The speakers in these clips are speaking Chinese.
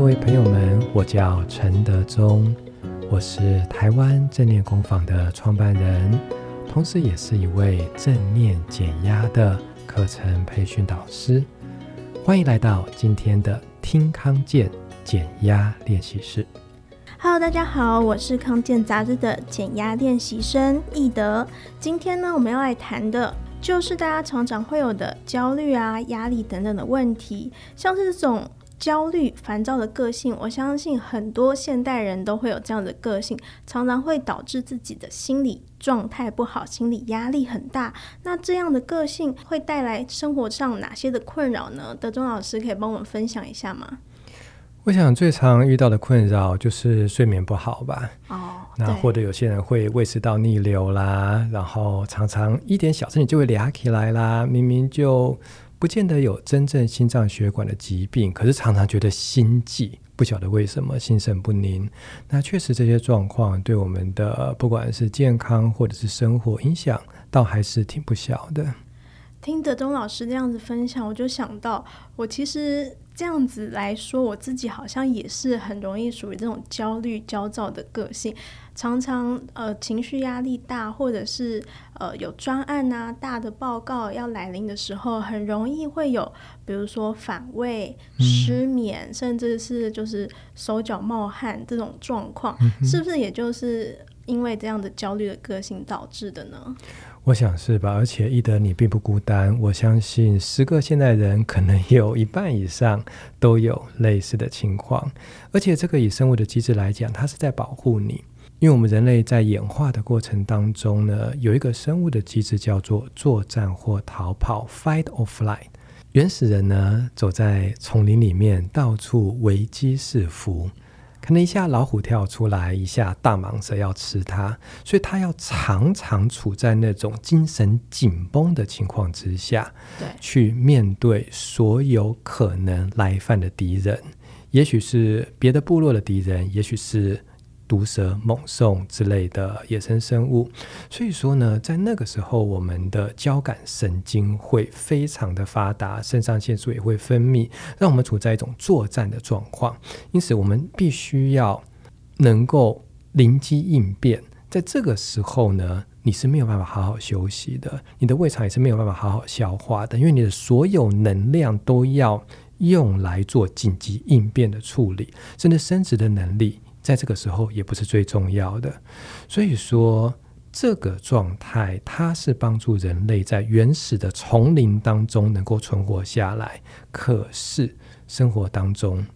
各位朋友们，我叫陈德忠，我是台湾正念工坊的创办人，同时也是一位正念减压的课程培训导师。欢迎来到今天的听康健减压练习室。Hello，大家好，我是康健杂志的减压练习生易德。今天呢，我们要来谈的就是大家常常会有的焦虑啊、压力等等的问题，像是这种。焦虑、烦躁的个性，我相信很多现代人都会有这样的个性，常常会导致自己的心理状态不好，心理压力很大。那这样的个性会带来生活上哪些的困扰呢？德中老师可以帮我们分享一下吗？我想最常遇到的困扰就是睡眠不好吧。哦，那或者有些人会胃食道逆流啦，然后常常一点小事情就会俩起来啦，明明就。不见得有真正心脏血管的疾病，可是常常觉得心悸，不晓得为什么心神不宁。那确实这些状况对我们的不管是健康或者是生活影响，倒还是挺不小的。听德东老师这样子分享，我就想到，我其实这样子来说，我自己好像也是很容易属于这种焦虑、焦躁的个性。常常呃情绪压力大，或者是呃有专案啊大的报告要来临的时候，很容易会有，比如说反胃、失眠，嗯、甚至是就是手脚冒汗这种状况，嗯、是不是也就是因为这样的焦虑的个性导致的呢？我想是吧，而且易德你并不孤单，我相信十个现代人可能有一半以上都有类似的情况，而且这个以生物的机制来讲，它是在保护你。因为我们人类在演化的过程当中呢，有一个生物的机制叫做作战或逃跑 （fight or flight）。原始人呢，走在丛林里面，到处危机四伏，可能一下老虎跳出来，一下大蟒蛇要吃它，所以他要常常处在那种精神紧绷的情况之下，对，去面对所有可能来犯的敌人，也许是别的部落的敌人，也许是。毒蛇、猛兽之类的野生生物，所以说呢，在那个时候，我们的交感神经会非常的发达，肾上腺素也会分泌，让我们处在一种作战的状况。因此，我们必须要能够灵机应变。在这个时候呢，你是没有办法好好休息的，你的胃肠也是没有办法好好消化的，因为你的所有能量都要用来做紧急应变的处理，甚至生殖的能力。在这个时候也不是最重要的，所以说这个状态它是帮助人类在原始的丛林当中能够存活下来。可是生活当中，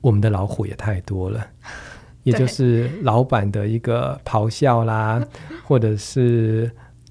我们的老虎也太多了，也就是老板的一个咆哮啦，或者是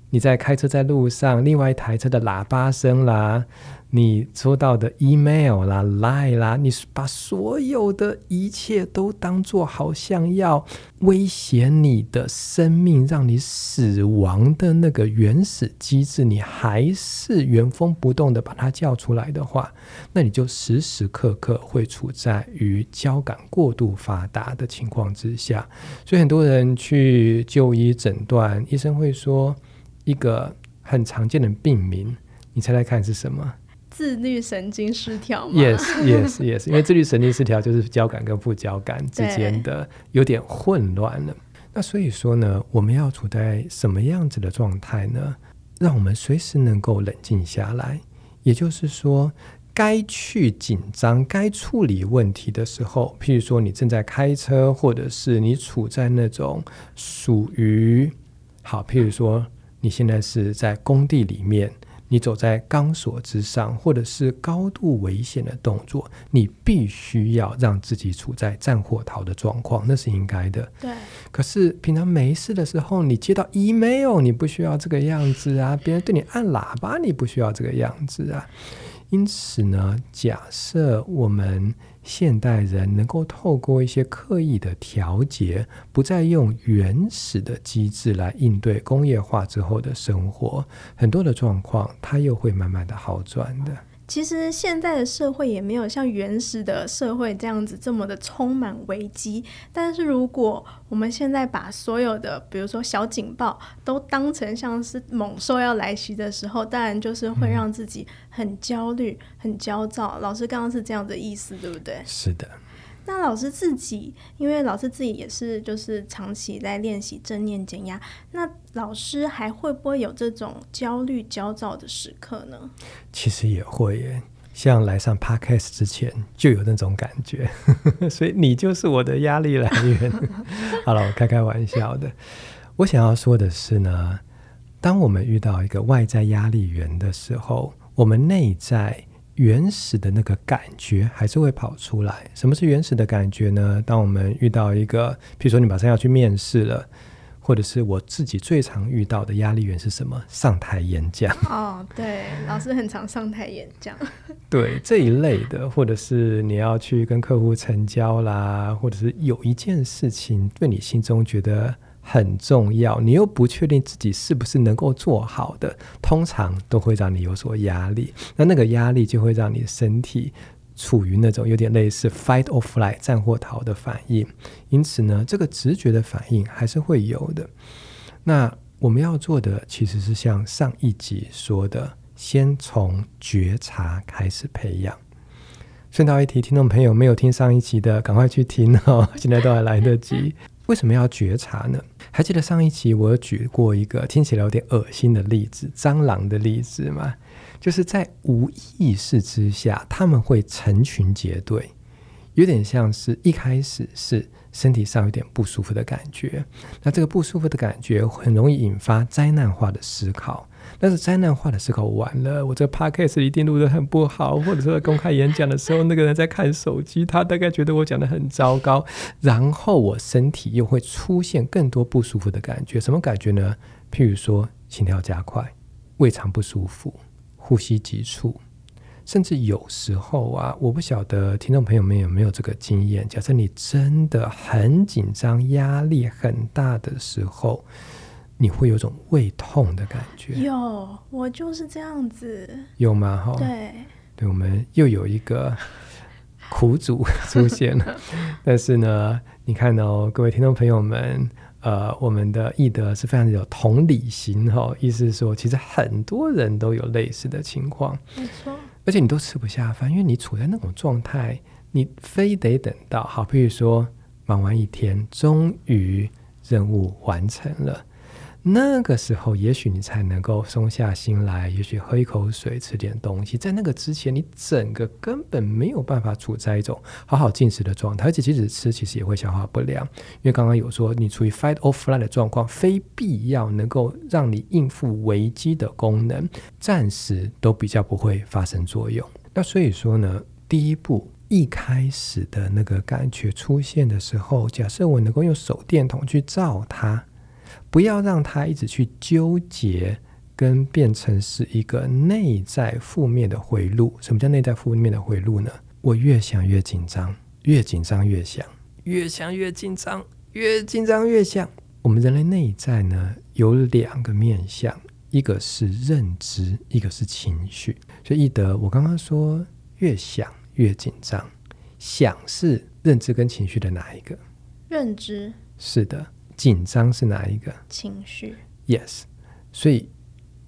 你在开车在路上，另外一台车的喇叭声啦。你收到的 email 啦、line 啦，你把所有的一切都当做好像要威胁你的生命、让你死亡的那个原始机制，你还是原封不动的把它叫出来的话，那你就时时刻刻会处在于交感过度发达的情况之下。所以很多人去就医诊断，医生会说一个很常见的病名，你猜猜看是什么？自律神经失调吗？Yes, yes, yes。因为自律神经失调就是交感跟副交感之间的有点混乱了。那所以说呢，我们要处在什么样子的状态呢？让我们随时能够冷静下来。也就是说，该去紧张、该处理问题的时候，譬如说你正在开车，或者是你处在那种属于好，譬如说你现在是在工地里面。你走在钢索之上，或者是高度危险的动作，你必须要让自己处在战或逃的状况，那是应该的。对。可是平常没事的时候，你接到 email，你不需要这个样子啊；别人对你按喇叭，你不需要这个样子啊。因此呢，假设我们现代人能够透过一些刻意的调节，不再用原始的机制来应对工业化之后的生活，很多的状况它又会慢慢的好转的。其实现在的社会也没有像原始的社会这样子这么的充满危机。但是如果我们现在把所有的，比如说小警报，都当成像是猛兽要来袭的时候，当然就是会让自己很焦虑、很焦躁。老师刚刚是这样的意思，对不对？是的。那老师自己，因为老师自己也是就是长期在练习正念减压，那老师还会不会有这种焦虑、焦躁的时刻呢？其实也会耶，像来上 Podcast 之前就有那种感觉，所以你就是我的压力来源。好了，我开开玩笑的。我想要说的是呢，当我们遇到一个外在压力源的时候，我们内在。原始的那个感觉还是会跑出来。什么是原始的感觉呢？当我们遇到一个，比如说你马上要去面试了，或者是我自己最常遇到的压力源是什么？上台演讲。哦，对，老师很常上台演讲。对，这一类的，或者是你要去跟客户成交啦，或者是有一件事情对你心中觉得。很重要，你又不确定自己是不是能够做好的，通常都会让你有所压力。那那个压力就会让你身体处于那种有点类似 fight or flight 战或逃的反应。因此呢，这个直觉的反应还是会有的。那我们要做的其实是像上一集说的，先从觉察开始培养。顺道一提，听众朋友没有听上一集的，赶快去听哦，现在都还来得及。为什么要觉察呢？还记得上一期我举过一个听起来有点恶心的例子，蟑螂的例子吗？就是在无意识之下，他们会成群结队，有点像是一开始是身体上有点不舒服的感觉，那这个不舒服的感觉很容易引发灾难化的思考。但是灾难化的思考完了，我这个 podcast 一定录得很不好，或者说公开演讲的时候，那个人在看手机，他大概觉得我讲得很糟糕，然后我身体又会出现更多不舒服的感觉，什么感觉呢？譬如说心跳加快、胃肠不舒服、呼吸急促，甚至有时候啊，我不晓得听众朋友们有没有这个经验，假设你真的很紧张、压力很大的时候。你会有种胃痛的感觉？有，我就是这样子。有吗？哈，对，对，我们又有一个苦主出现了。但是呢，你看哦，各位听众朋友们，呃，我们的易德是非常有同理心哈、哦，意思是说，其实很多人都有类似的情况，没错。而且你都吃不下饭，因为你处在那种状态，你非得等到好，比如说忙完一天，终于任务完成了。那个时候，也许你才能够松下心来，也许喝一口水，吃点东西。在那个之前，你整个根本没有办法处在一种好好进食的状态，而且即使吃，其实也会消化不良。因为刚刚有说，你处于 fight or flight 的状况，非必要能够让你应付危机的功能，暂时都比较不会发生作用。那所以说呢，第一步，一开始的那个感觉出现的时候，假设我能够用手电筒去照它。不要让他一直去纠结，跟变成是一个内在负面的回路。什么叫内在负面的回路呢？我越想越紧张，越紧张越想，越想越紧张，越紧张越想。我们人类内在呢，有两个面向，一个是认知，一个是情绪。所以易德，我刚刚说越想越紧张，想是认知跟情绪的哪一个？认知。是的。紧张是哪一个？情绪。Yes，所以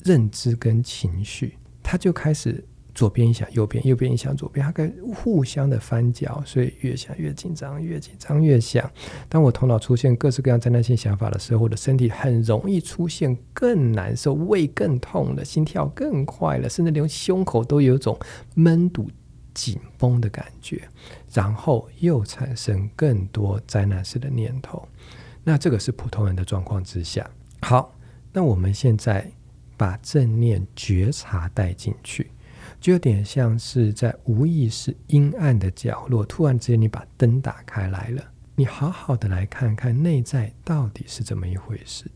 认知跟情绪，它就开始左边一想右边，右边一想左边，它可以互相的翻搅，所以越想越紧张，越紧张越想。当我头脑出现各式各样灾难性想法的时候，我的身体很容易出现更难受，胃更痛了，心跳更快了，甚至连胸口都有一种闷堵、紧绷的感觉，然后又产生更多灾难式的念头。那这个是普通人的状况之下。好，那我们现在把正念觉察带进去，就有点像是在无意识阴暗的角落，突然之间你把灯打开来了，你好好的来看看内在到底是怎么一回事。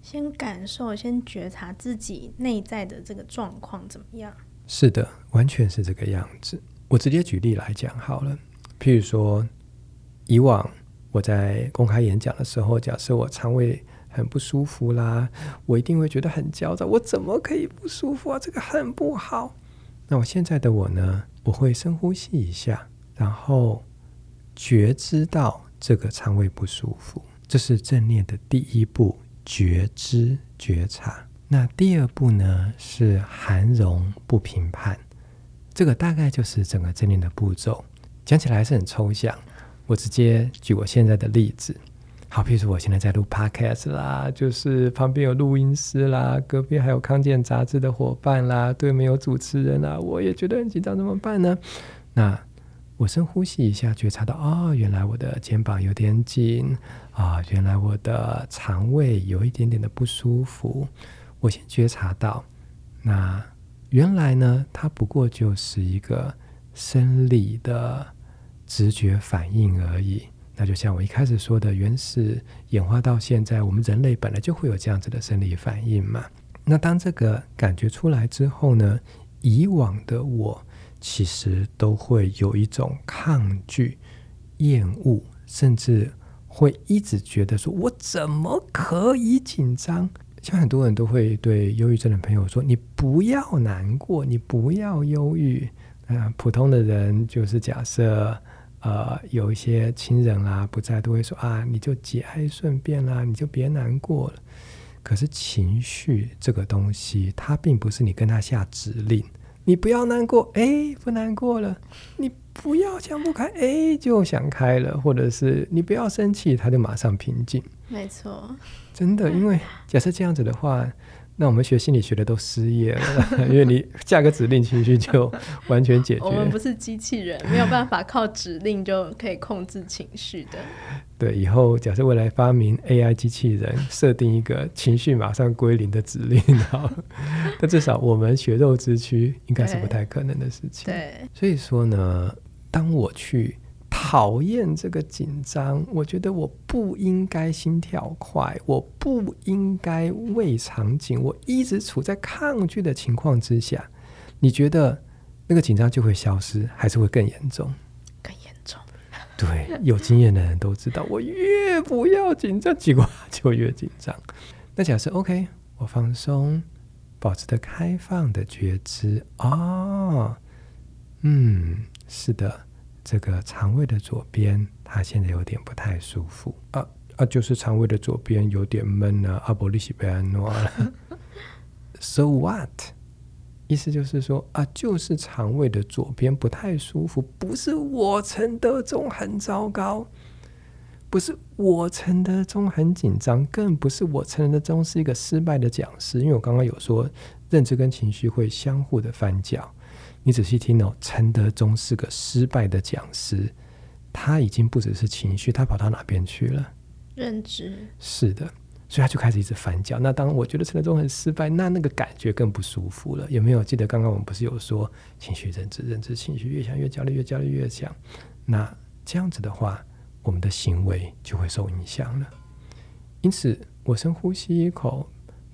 先感受，先觉察自己内在的这个状况怎么样？是的，完全是这个样子。我直接举例来讲好了，譬如说以往。我在公开演讲的时候，假设我肠胃很不舒服啦，我一定会觉得很焦躁。我怎么可以不舒服啊？这个很不好。那我现在的我呢？我会深呼吸一下，然后觉知到这个肠胃不舒服。这是正念的第一步，觉知觉察。那第二步呢？是含容不评判。这个大概就是整个正念的步骤。讲起来是很抽象。我直接举我现在的例子，好，譬如说我现在在录 Podcast 啦，就是旁边有录音师啦，隔壁还有康健杂志的伙伴啦，对面有主持人啦，我也觉得很紧张，怎么办呢？那我深呼吸一下，觉察到哦，原来我的肩膀有点紧啊、原来我的肠胃有一点点的不舒服。我先觉察到，那原来呢，它不过就是一个生理的直觉反应而已。那就像我一开始说的，原始演化到现在，我们人类本来就会有这样子的生理反应嘛。那当这个感觉出来之后呢，以往的我。其实都会有一种抗拒、厌恶，甚至会一直觉得说：“我怎么可以紧张？”像很多人都会对忧郁症的朋友说：“你不要难过，你不要忧郁。”呃，普通的人就是假设，呃，有一些亲人啊不在，都会说：“啊，你就节哀顺变啦，你就别难过了。”可是情绪这个东西，它并不是你跟他下指令。你不要难过，哎，不难过了。你不要想不开，哎，就想开了。或者是你不要生气，他就马上平静。没错，真的，因为假设这样子的话。那我们学心理学的都失业了，因为你下个指令，情绪就完全解决。我们不是机器人，没有办法靠指令就可以控制情绪的。对，以后假设未来发明 AI 机器人，设定一个情绪马上归零的指令，好，但至少我们血肉之躯应该是不太可能的事情。对，所以说呢，当我去。讨厌这个紧张，我觉得我不应该心跳快，我不应该胃肠紧，我一直处在抗拒的情况之下，你觉得那个紧张就会消失，还是会更严重？更严重。对，有经验的人都知道，我越不要紧张，结果就越紧张。那假设 OK，我放松，保持的开放的觉知啊、哦，嗯，是的。这个肠胃的左边，它现在有点不太舒服啊啊，就是肠胃的左边有点闷啊，阿伯利西贝安诺了。So what？意思就是说啊，就是肠胃的左边不太舒服，不是我陈德中很糟糕，不是我陈德中很紧张，更不是我陈德中是一个失败的讲师，因为我刚刚有说，认知跟情绪会相互的翻搅。你仔细听哦，陈德忠是个失败的讲师，他已经不只是情绪，他跑到哪边去了？认知。是的，所以他就开始一直翻搅。那当我觉得陈德忠很失败，那那个感觉更不舒服了。有没有记得刚刚我们不是有说情绪认知、认知情绪，越想越焦虑，越焦虑越想。那这样子的话，我们的行为就会受影响了。因此，我深呼吸一口。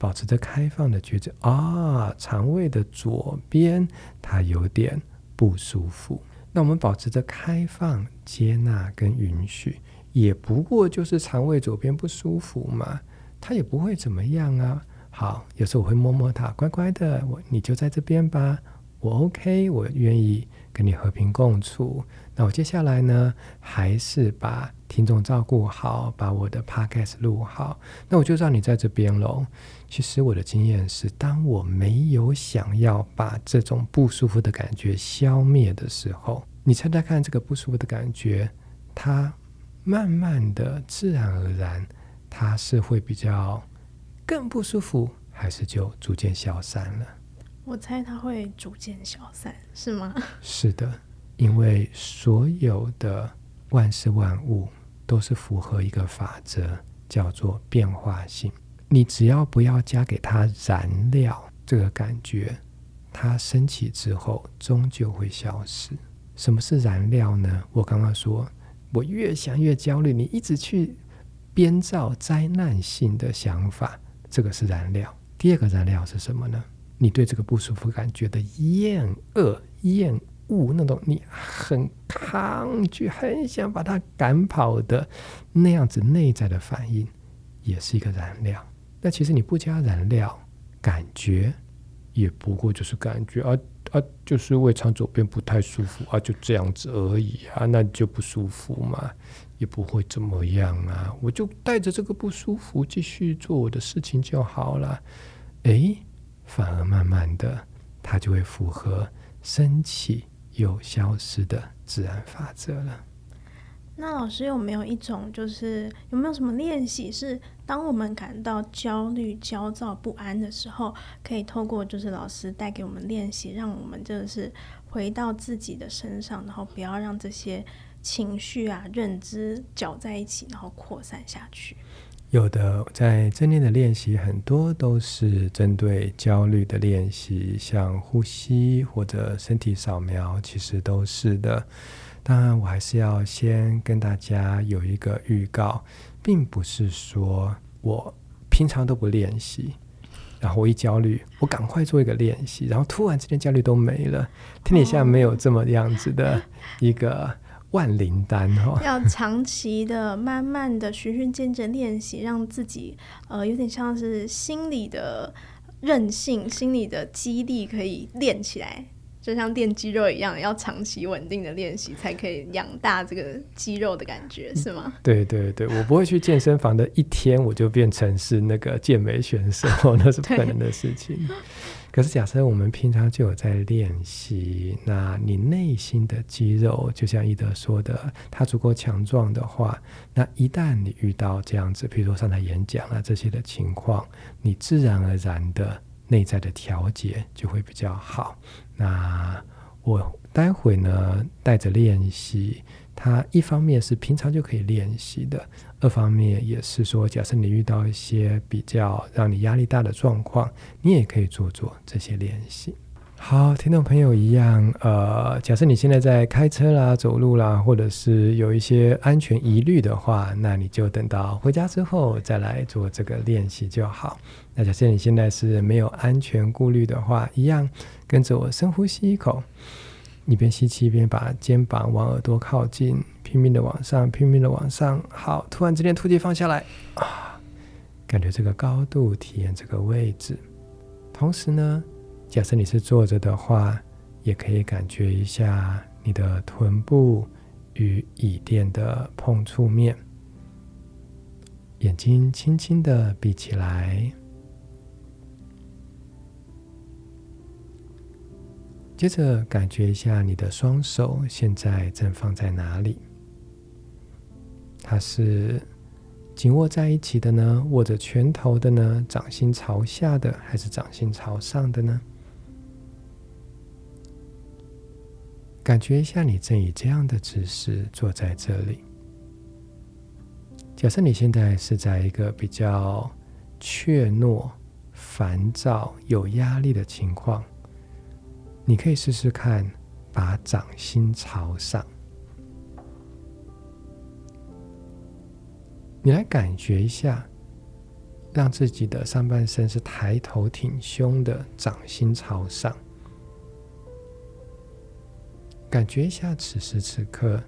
保持着开放的觉知啊，肠胃的左边它有点不舒服。那我们保持着开放、接纳跟允许，也不过就是肠胃左边不舒服嘛，它也不会怎么样啊。好，有时候我会摸摸它，乖乖的，我你就在这边吧，我 OK，我愿意跟你和平共处。那我接下来呢，还是把听众照顾好，把我的 podcast 录好。那我就让你在这边喽。其实我的经验是，当我没有想要把这种不舒服的感觉消灭的时候，你猜猜看，这个不舒服的感觉，它慢慢的、自然而然，它是会比较更不舒服，还是就逐渐消散了？我猜它会逐渐消散，是吗？是的。因为所有的万事万物都是符合一个法则，叫做变化性。你只要不要加给它燃料，这个感觉它升起之后终究会消失。什么是燃料呢？我刚刚说，我越想越焦虑，你一直去编造灾难性的想法，这个是燃料。第二个燃料是什么呢？你对这个不舒服感觉的厌恶、厌。恶那种你很抗拒、很想把它赶跑的那样子内在的反应，也是一个燃料。那其实你不加燃料，感觉也不过就是感觉啊啊，就是胃肠左边不太舒服啊，就这样子而已啊，那就不舒服嘛，也不会怎么样啊，我就带着这个不舒服继续做我的事情就好了。诶，反而慢慢的，它就会符合升起。又消失的自然法则了。那老师有没有一种，就是有没有什么练习，是当我们感到焦虑、焦躁、不安的时候，可以透过就是老师带给我们练习，让我们就是回到自己的身上，然后不要让这些情绪啊、认知搅在一起，然后扩散下去。有的，在正念的练习很多都是针对焦虑的练习，像呼吸或者身体扫描，其实都是的。当然，我还是要先跟大家有一个预告，并不是说我平常都不练习，然后我一焦虑，我赶快做一个练习，然后突然之间焦虑都没了。天底下没有这么样子的一个万灵丹哦。要长期的、慢慢的、循序渐进练习，让自己呃有点像是心理的韧性、心理的肌力可以练起来。就像练肌肉一样，要长期稳定的练习，才可以养大这个肌肉的感觉，是吗？对对对，我不会去健身房的一天，我就变成是那个健美选手，那是不可能的事情。可是假设我们平常就有在练习，那你内心的肌肉，就像伊德说的，它足够强壮的话，那一旦你遇到这样子，比如说上台演讲啊这些的情况，你自然而然的。内在的调节就会比较好。那我待会呢，带着练习，它一方面是平常就可以练习的，二方面也是说，假设你遇到一些比较让你压力大的状况，你也可以做做这些练习。好，听众朋友一样，呃，假设你现在在开车啦、走路啦，或者是有一些安全疑虑的话，那你就等到回家之后再来做这个练习就好。那假设你现在是没有安全顾虑的话，一样跟着我深呼吸一口，一边吸气一边把肩膀往耳朵靠近，拼命的往上，拼命的往上。好，突然之间吐气放下来，啊，感觉这个高度，体验这个位置，同时呢。假设你是坐着的话，也可以感觉一下你的臀部与椅垫的碰触面。眼睛轻轻的闭起来，接着感觉一下你的双手现在正放在哪里？它是紧握在一起的呢？握着拳头的呢？掌心朝下的还是掌心朝上的呢？感觉一下，你正以这样的姿势坐在这里。假设你现在是在一个比较怯懦、烦躁、有压力的情况，你可以试试看，把掌心朝上。你来感觉一下，让自己的上半身是抬头挺胸的，掌心朝上。感觉一下此时此刻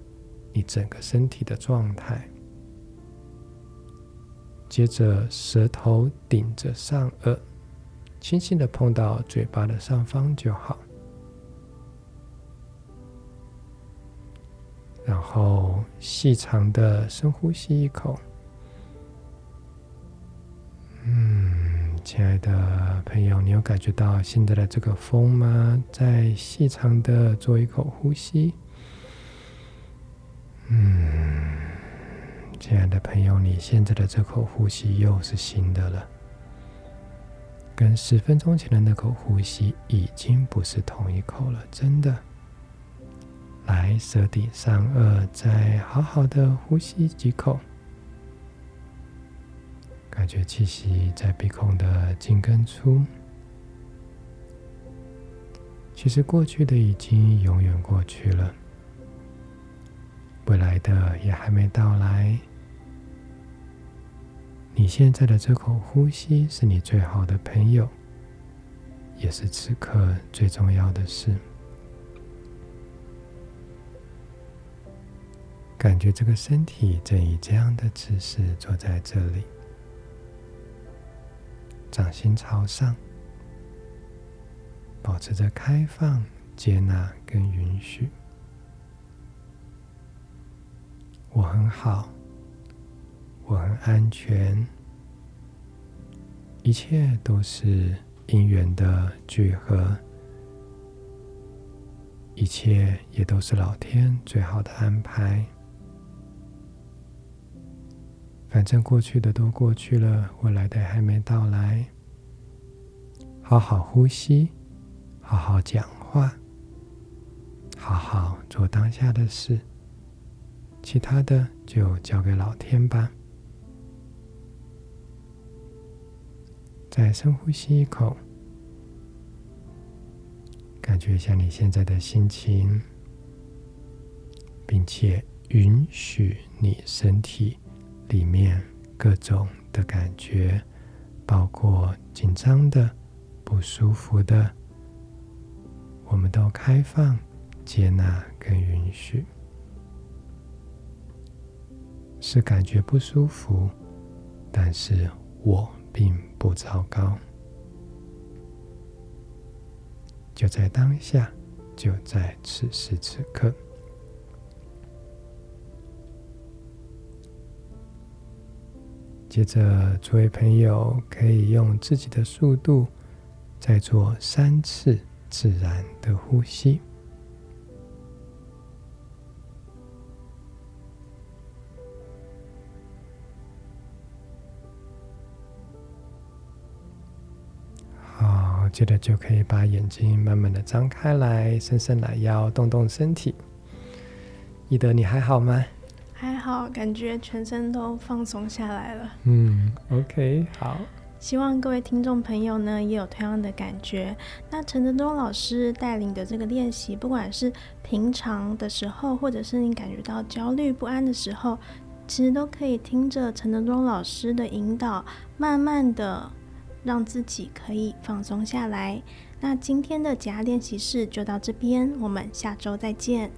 你整个身体的状态，接着舌头顶着上颚，轻轻的碰到嘴巴的上方就好，然后细长的深呼吸一口，亲爱的朋友，你有感觉到现在的这个风吗？再细长的做一口呼吸。嗯，亲爱的朋友，你现在的这口呼吸又是新的了，跟十分钟前的那口呼吸已经不是同一口了，真的。来，舌顶上颚，再好好的呼吸几口。感觉气息在鼻孔的进跟出。其实过去的已经永远过去了，未来的也还没到来。你现在的这口呼吸是你最好的朋友，也是此刻最重要的事。感觉这个身体正以这样的姿势坐在这里。掌心朝上，保持着开放、接纳跟允许。我很好，我很安全，一切都是因缘的聚合，一切也都是老天最好的安排。反正过去的都过去了，未来的还没到来。好好呼吸，好好讲话，好好做当下的事，其他的就交给老天吧。再深呼吸一口，感觉一下你现在的心情，并且允许你身体里面各种的感觉，包括紧张的、不舒服的，我们都开放、接纳跟允许。是感觉不舒服，但是我。并不糟糕，就在当下，就在此时此刻。接着，诸位朋友可以用自己的速度，再做三次自然的呼吸。好接着就可以把眼睛慢慢的张开来，伸伸懒腰，动动身体。伊德，你还好吗？感觉全身都放松下来了。嗯，OK，好。希望各位听众朋友呢也有同样的感觉。那陈德东老师带领的这个练习，不管是平常的时候，或者是你感觉到焦虑不安的时候，其实都可以听着陈德东老师的引导，慢慢的。让自己可以放松下来。那今天的减压练习室就到这边，我们下周再见。